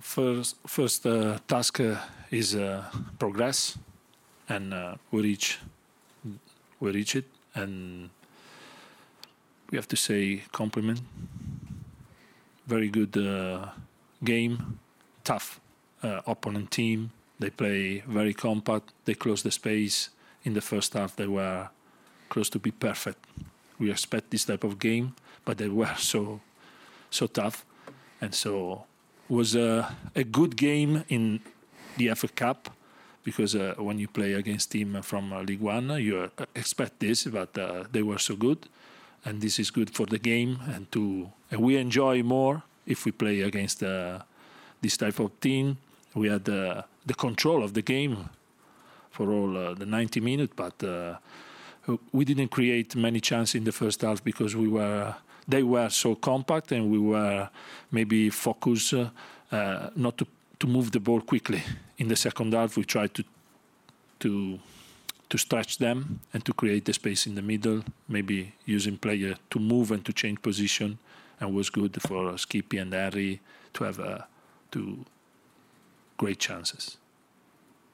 first, first uh, task uh, is uh, progress, and uh, we reach, we reach it, and we have to say compliment. Very good uh, game, tough uh, opponent team. They play very compact. They close the space. In the first half, they were close to be perfect. We expect this type of game, but they were so, so tough, and so was a, a good game in the FA Cup because uh, when you play against team from uh, League One, you uh, expect this, but uh, they were so good, and this is good for the game, and to and we enjoy more if we play against uh, this type of team. We had uh, the control of the game for all the 90 minutes, but we didn't create many chances in the first half because we were they were so compact and we were maybe focused uh, not to to move the ball quickly. In the second half, we tried to to to stretch them and to create the space in the middle, maybe using player to move and to change position, and was good for Skippy and Harry to have uh, two great chances.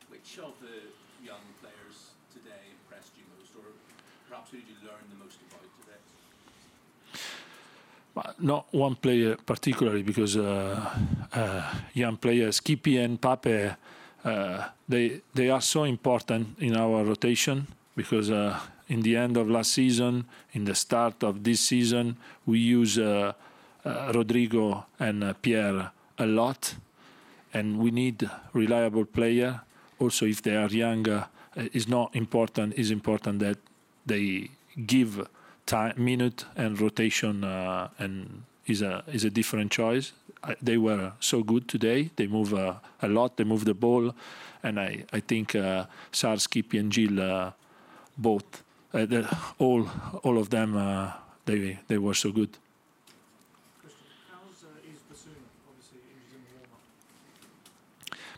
Which of the young players today impressed you most, or perhaps who did you learn the most about today? Not one player particularly because uh, uh, young players, Skippy and Pape, uh, they they are so important in our rotation because in the end of last season, in the start of this season, we use Rodrigo and Pierre a lot, and we need reliable player. Also, if they are young, uh, is not important. Is important that they give time, minute and rotation, uh, and is a is a different choice. I, they were so good today. They move uh, a lot. They move the ball, and I I think uh, and Gil uh, both uh, all all of them uh, they they were so good. Is.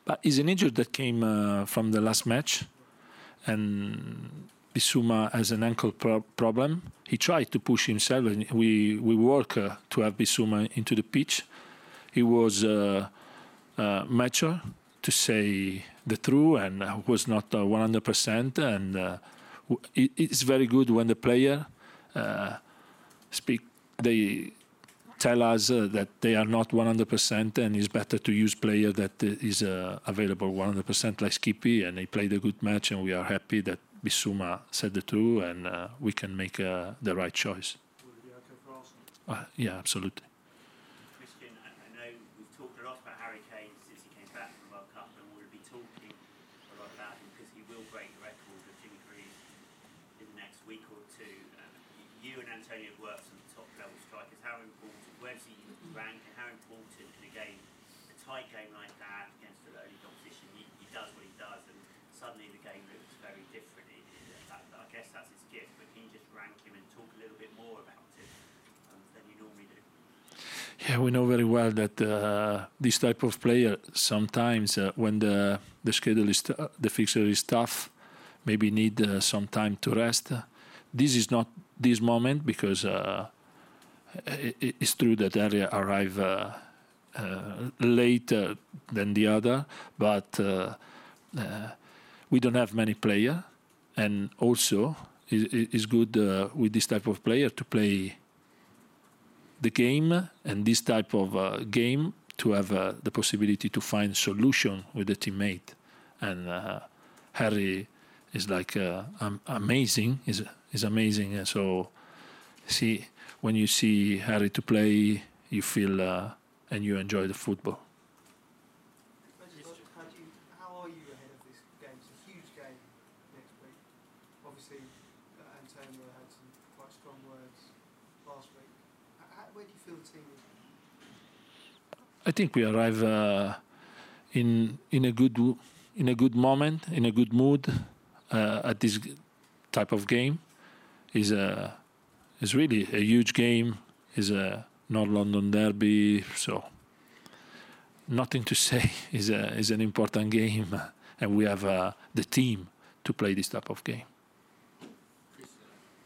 But he's an injury that came uh, from the last match, and Bissouma has an ankle pro- problem. He tried to push himself, and we we work uh, to have Bissouma into the pitch. He was uh, uh, mature, to say the truth, and uh, was not uh, 100%. And uh, it, it's very good when the player uh, speak. They tell us uh, that they are not 100% and it's better to use player that uh, uh, available 100% like Skippy and he played a good match and we are happy that Bissouma said the truth and uh, we can make uh, the right choice. Will it be okay for Arsenal? Uh, yeah, absolutely. Cristian, I I know we've talked a lot about Harry Kane since he came back from the World Cup, and we'll be talking a lot about him because he will break the record of Jimmy Greaves in the next week or two. Um, you and Antonio have worked some top level strikers. How important, where does he rank, and how important in a game, a tight game like that against a early competition, he, he does what he does, and suddenly the game looks very different. It, it, that, I guess that's his gift, but can you just rank him and talk a little bit more about it um, than you normally do? Yeah, we know very well that uh, this type of player sometimes uh, when the the schedule is the fixture is tough, maybe need uh, some time to rest. This is not this moment because uh, it's true that Harry arrived uh, uh, later than the other, but we don't have many players, and also it's good with this type of player to play the game and this type of game to have the possibility to find solution with the teammate, and Harry is like um, amazing. is is amazing. And so see when you see Harry to play, you feel uh, and you enjoy the football. How, you, how are you ahead of this game? It's a huge game next week. Obviously, uh, Antonio had some quite strong words last week. Do you feel team? I think we arrive uh, in in a good in a good moment, in a good mood uh, at this type of game. Is a is really a huge game. Is a North London derby, so nothing to say. is a is an important game, and we have uh, the team to play this type of game. Chris,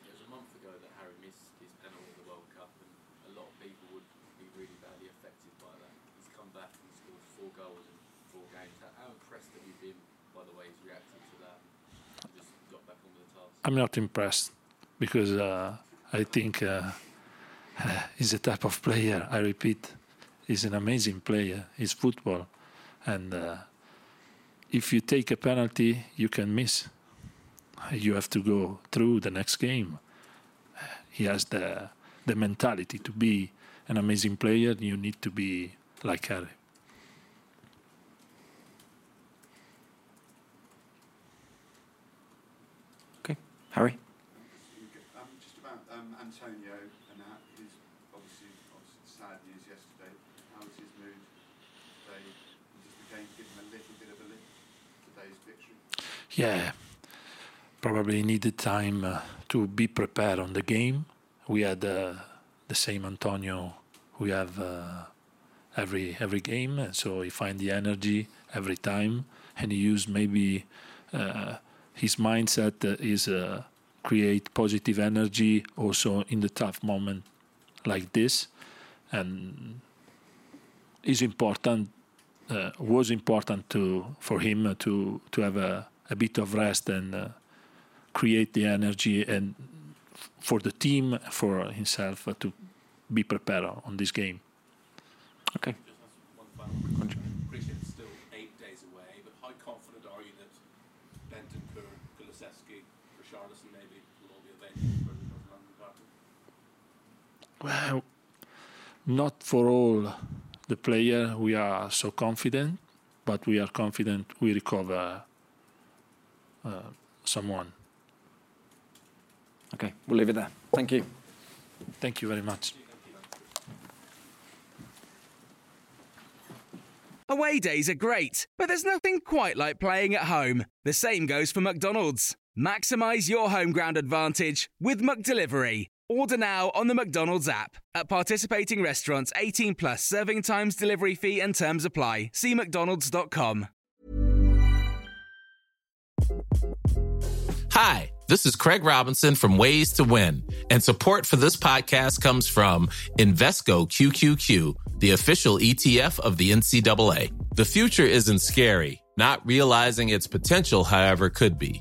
it was a month ago that Harry missed his penalty in the World Cup, and a lot of people would be really badly affected by that. He's come back and scored four goals in four games. How impressed have you been by the way he's reacted to that? I'm not impressed because. Uh, I think uh, he's a type of player. I repeat, he's an amazing player. He's football, and uh, if you take a penalty, you can miss. You have to go through the next game. He has the the mentality to be an amazing player. You need to be like Harry. Okay, Harry. Antonio and his obviously, obviously sad news yesterday. How was his mood today? Does the game give him a little bit of a lift today's victory? Yeah, probably needed time uh, to be prepared on the game. We had uh, the same Antonio we have uh, every every game, so he find the energy every time, and he used maybe uh, his mindset is uh, create positive energy also in the tough moment like this. And is important uh, was important to for him to to have a, a bit of rest and uh, create the energy and for the team for himself uh, to be prepared on this game. Okay Well, not for all the player we are so confident, but we are confident we recover uh, someone. Okay, we'll leave it there. Thank you. Thank you very much. Away days are great, but there's nothing quite like playing at home. The same goes for McDonald's. Maximize your home ground advantage with McDelivery. Order now on the McDonald's app. At participating restaurants, 18 plus serving times, delivery fee, and terms apply. See McDonald's.com. Hi, this is Craig Robinson from Ways to Win, and support for this podcast comes from Invesco QQQ, the official ETF of the NCAA. The future isn't scary, not realizing its potential, however, could be.